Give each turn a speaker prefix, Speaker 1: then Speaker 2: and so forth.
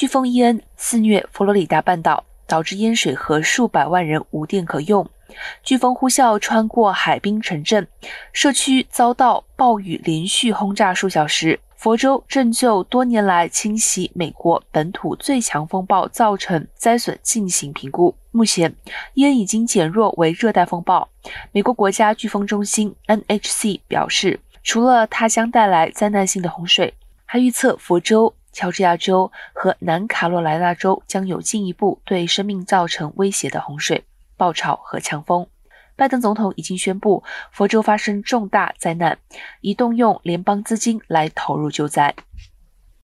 Speaker 1: 飓风伊恩肆虐佛罗里达半岛，导致淹水和数百万人无电可用。飓风呼啸穿过海滨城镇，社区遭到暴雨连续轰炸数小时。佛州正就多年来侵袭美国本土最强风暴造成灾损进行评估。目前，伊恩已经减弱为热带风暴。美国国家飓风中心 （NHC） 表示，除了它将带来灾难性的洪水，还预测佛州、乔治亚州和南卡罗来纳州将有进一步对生命造成威胁的洪水。爆潮和强风，拜登总统已经宣布佛州发生重大灾难，已动用联邦资金来投入救灾。